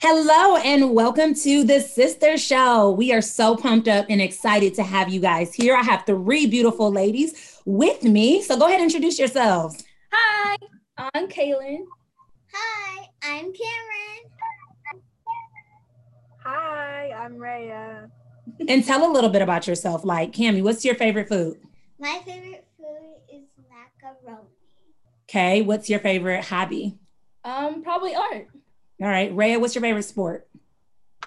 Hello and welcome to the Sister Show. We are so pumped up and excited to have you guys here. I have three beautiful ladies with me. So go ahead and introduce yourselves. Hi, I'm Kaylin. Hi, I'm Cameron. Hi, I'm Raya. And tell a little bit about yourself. Like, Cami, what's your favorite food? My favorite food is macaroni. Okay, what's your favorite hobby? Um, probably art. All right, Raya, what's your favorite sport?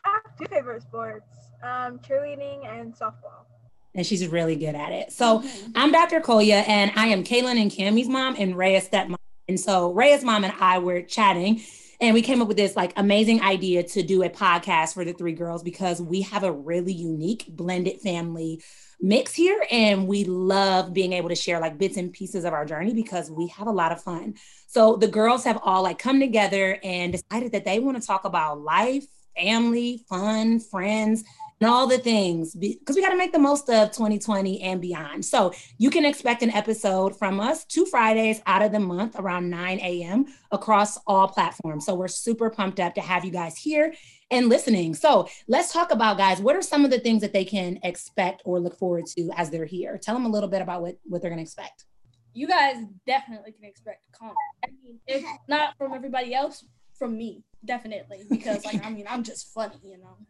I have two favorite sports, um, cheerleading and softball. And she's really good at it. So I'm Dr. Kolya, and I am Kaylin and Cami's mom and Raya's stepmom. And so Raya's mom and I were chatting, and we came up with this like amazing idea to do a podcast for the three girls because we have a really unique blended family mix here and we love being able to share like bits and pieces of our journey because we have a lot of fun. So the girls have all like come together and decided that they want to talk about life, family, fun, friends, and all the things because we got to make the most of 2020 and beyond. So you can expect an episode from us two Fridays out of the month around 9 a.m. across all platforms. So we're super pumped up to have you guys here and listening. So let's talk about, guys, what are some of the things that they can expect or look forward to as they're here? Tell them a little bit about what, what they're going to expect. You guys definitely can expect comment. I mean, if not from everybody else, from me, definitely. Because like I mean, I'm just funny, you know.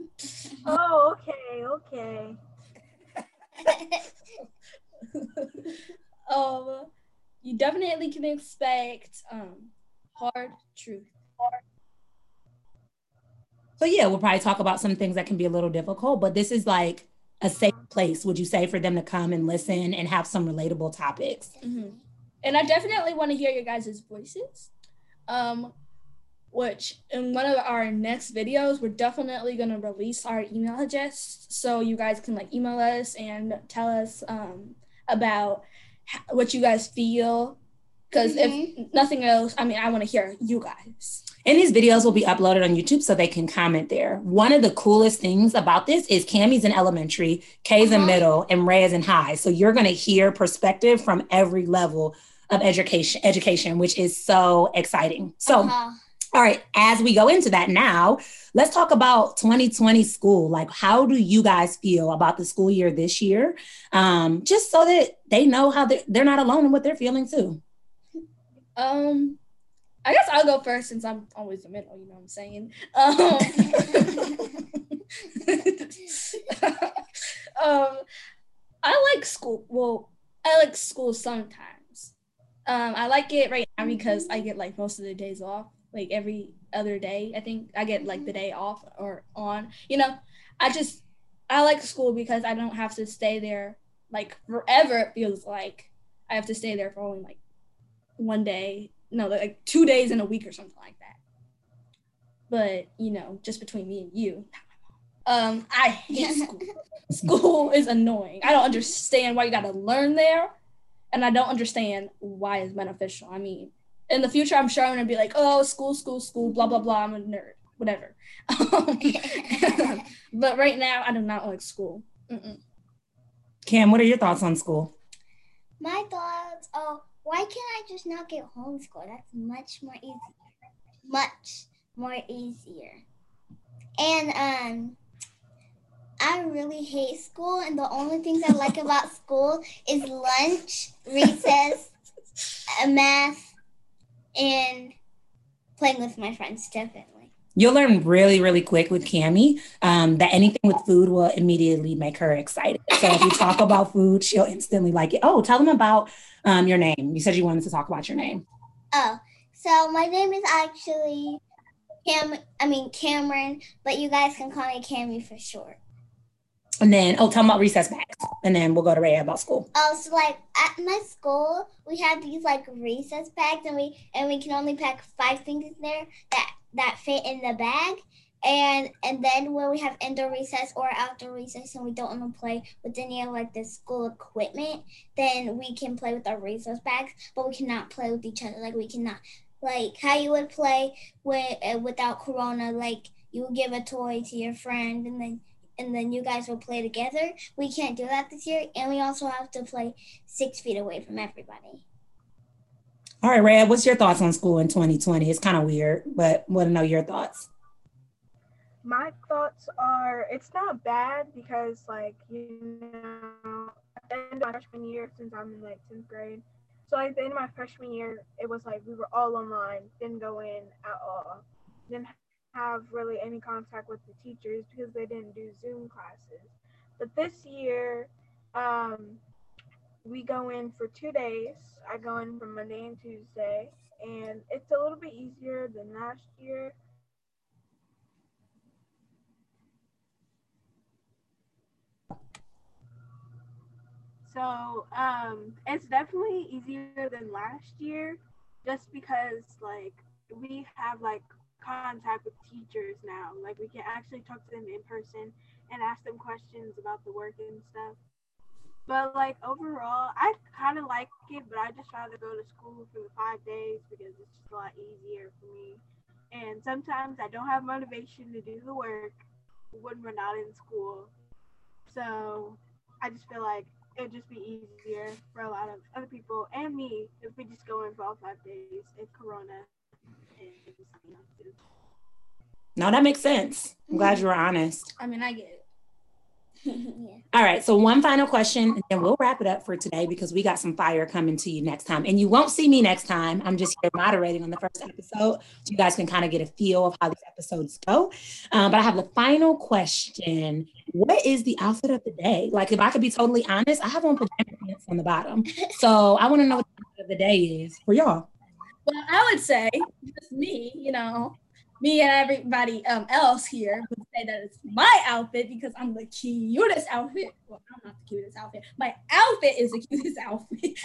Oh, okay, okay. um, you definitely can expect um hard truth. So yeah, we'll probably talk about some things that can be a little difficult, but this is like a safe place, would you say, for them to come and listen and have some relatable topics? Mm-hmm. And I definitely want to hear your guys' voices. Um, which in one of our next videos, we're definitely going to release our email address so you guys can like email us and tell us um, about what you guys feel. Because mm-hmm. if nothing else, I mean, I want to hear you guys. And these videos will be uploaded on YouTube so they can comment there. One of the coolest things about this is Cami's in elementary, Kay's uh-huh. in middle, and Ray is in high. So you're going to hear perspective from every level of education, education, which is so exciting. So, uh-huh. All right, as we go into that now, let's talk about 2020 school. Like, how do you guys feel about the school year this year? Um, just so that they know how they're, they're not alone in what they're feeling too. Um, I guess I'll go first since I'm always the middle, you know what I'm saying? Um, um, I like school. Well, I like school sometimes. Um, I like it right now because I get like most of the days off, like every other day. I think I get like the day off or on. You know, I just I like school because I don't have to stay there like forever. It feels like I have to stay there for only like one day no, like two days in a week or something like that. But you know, just between me and you, um, I hate school. school is annoying. I don't understand why you got to learn there, and I don't understand why it's beneficial. I mean, in the future, I'm sure I'm gonna be like, oh, school, school, school, blah blah blah. I'm a nerd, whatever. but right now, I do not like school. Mm-mm. Cam, what are your thoughts on school? My thoughts are why can't I just not get homeschooled? That's much more easier. Much more easier. And um I really hate school and the only things I like about school is lunch, recess, math, and playing with my friends, definitely. You'll learn really, really quick with Cami um, that anything with food will immediately make her excited. So if you talk about food, she'll instantly like it. Oh, tell them about um, your name. You said you wanted to talk about your name. Oh, so my name is actually Cam. I mean Cameron, but you guys can call me Cami for short. And then, oh, tell them about recess bags. And then we'll go to Ray about school. Oh, so like at my school, we have these like recess bags, and we and we can only pack five things in there that that fit in the bag. And and then when we have indoor recess or outdoor recess and we don't want to play with any of like the school equipment, then we can play with our recess bags, but we cannot play with each other. Like we cannot like how you would play with uh, without corona like you would give a toy to your friend and then and then you guys will play together. We can't do that this year, and we also have to play six feet away from everybody. All right, Red, what's your thoughts on school in 2020? It's kind of weird, but want to know your thoughts. my thoughts are it's not bad because like you know at the end of my freshman year since I'm in like 10th grade. So at the end of my freshman year, it was like we were all online, didn't go in at all. Didn't have really any contact with the teachers because they didn't do Zoom classes. But this year, um, we go in for two days. I go in from Monday and Tuesday, and it's a little bit easier than last year. So um, it's definitely easier than last year, just because like we have like contact with teachers now. Like we can actually talk to them in person and ask them questions about the work and stuff. But like overall, I kind of like it, but I just rather go to school for the five days because it's just a lot easier for me. And sometimes I don't have motivation to do the work when we're not in school. So I just feel like it'd just be easier for a lot of other people and me if we just go in for all five days if Corona No, that makes sense. I'm glad you were honest. I mean, I get it. yeah. All right. So one final question, and then we'll wrap it up for today because we got some fire coming to you next time. And you won't see me next time. I'm just here moderating on the first episode, so you guys can kind of get a feel of how these episodes go. Um, but I have the final question: What is the outfit of the day? Like, if I could be totally honest, I have on pajama pants on the bottom. So I want to know what the outfit of the day is for y'all. Well, I would say, just me, you know, me and everybody um, else here would say that it's my outfit because I'm the cutest outfit. Well, I'm not the cutest outfit. My outfit is the cutest outfit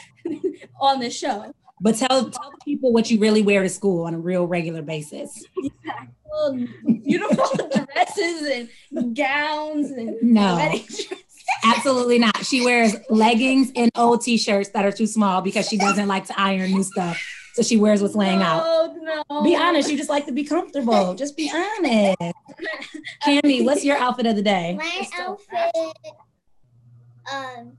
on the show. But tell tell people what you really wear to school on a real regular basis. Well, beautiful dresses and gowns and No. Absolutely not. She wears leggings and old t-shirts that are too small because she doesn't like to iron new stuff. So she wears what's laying out. No, no. Be honest, you just like to be comfortable. Just be honest. Cami, what's your outfit of the day? My outfit, um,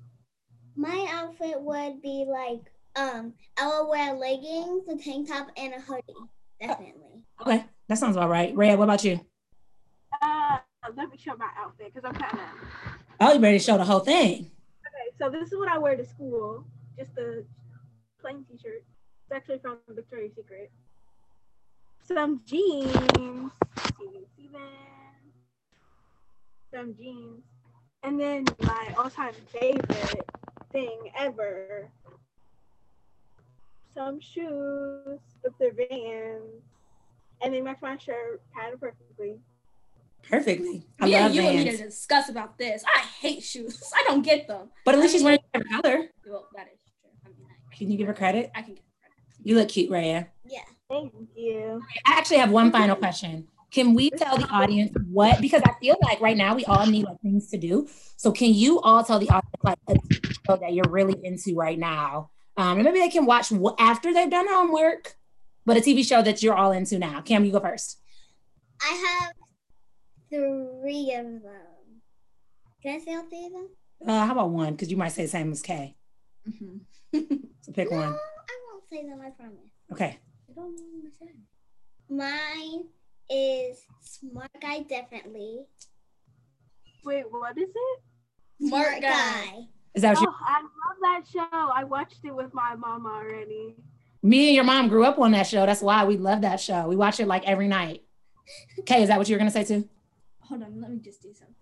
my outfit would be like, um, I would wear leggings, a tank top, and a hoodie. Definitely. Okay, that sounds about right. Rhea, what about you? Uh, let me show my outfit because I'm kind of Oh, you ready to show the whole thing? okay. So this is what I wear to school. Just a plain t-shirt. It's actually from Victoria's Secret. Some jeans. Steven, Steven. Some jeans. And then my all-time favorite thing ever. Some shoes with their Vans. And they match my shirt pattern perfectly. Perfectly. I Me and love you need to discuss about this. I hate shoes. I don't get them. But at least she's wearing your favorite color. Well, that is true. I mean, I, Can you give her credit? I can get credit. You look cute, Raya. Yeah. Thank you. I actually have one final question. Can we tell the audience what? Because I feel like right now we all need like things to do. So can you all tell the audience like a TV show that you're really into right now? Um, and maybe they can watch wh- after they've done homework. But a TV show that you're all into now. Cam, you go first. I have three of them. Can I say all three of them? Uh, how about one? Because you might say the same as Kay. Mm-hmm. So pick no, one. I won't say them. I promise. Okay. I don't know what to say. Mine is Smart Guy, definitely. Wait, what is it? Smart guy. Is that what? Oh, I love that show. I watched it with my mom already. Me and your mom grew up on that show. That's why we love that show. We watch it like every night. Kay, is that what you were gonna say too? Hold on, let me just do something.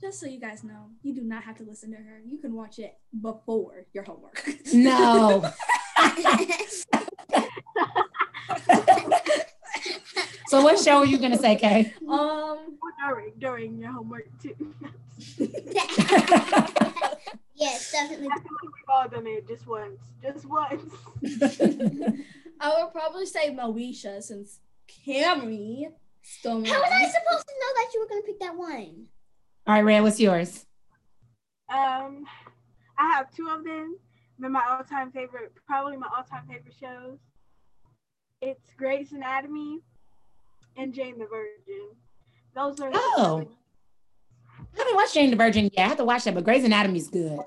Just so you guys know, you do not have to listen to her. You can watch it before your homework. No. so what show are you gonna say, Kay? um, Or during during your homework too. yes, definitely. I think we've all done it just once. Just once. I would probably say Moesha since Camry stole How was I supposed to know that you were going to pick that one? All right, Rhea, what's yours? Um, I have two of them. They're my all-time favorite, probably my all-time favorite shows. It's Grey's Anatomy and Jane the Virgin. Those are. Oh. I haven't watched Jane the Virgin yet. I have to watch that, but Grey's Anatomy is good.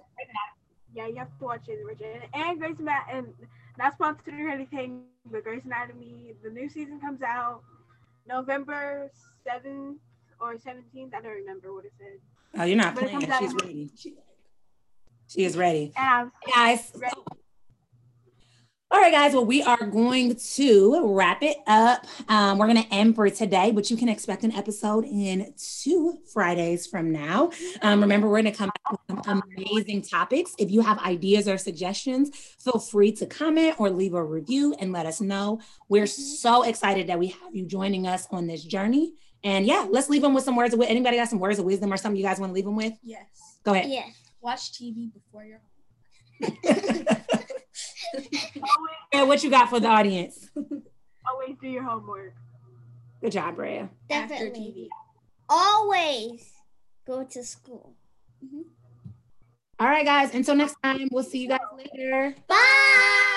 Yeah, you have to watch Jane the Virgin and Grey's Anatomy. And not sponsored or anything, but Grey's Anatomy. The new season comes out November seventh, or 17th. I don't remember what it said. Oh, you're not But playing. She's in- ready. She, she is ready. And guys. Ready. All right, guys. Well, we are going to wrap it up. Um, we're going to end for today, but you can expect an episode in two Fridays from now. Um, remember, we're going to come back with some amazing topics. If you have ideas or suggestions, feel free to comment or leave a review and let us know. We're so excited that we have you joining us on this journey. And yeah, let's leave them with some words of wisdom. Anybody got some words of wisdom or something you guys want to leave them with? Yes. Go ahead. Yes. Watch TV before you're always, what you got for the audience? always do your homework. Good job, Brea. Definitely. after TV. Always go to school. Mm-hmm. All right, guys. Until next time, we'll see you guys later. Bye.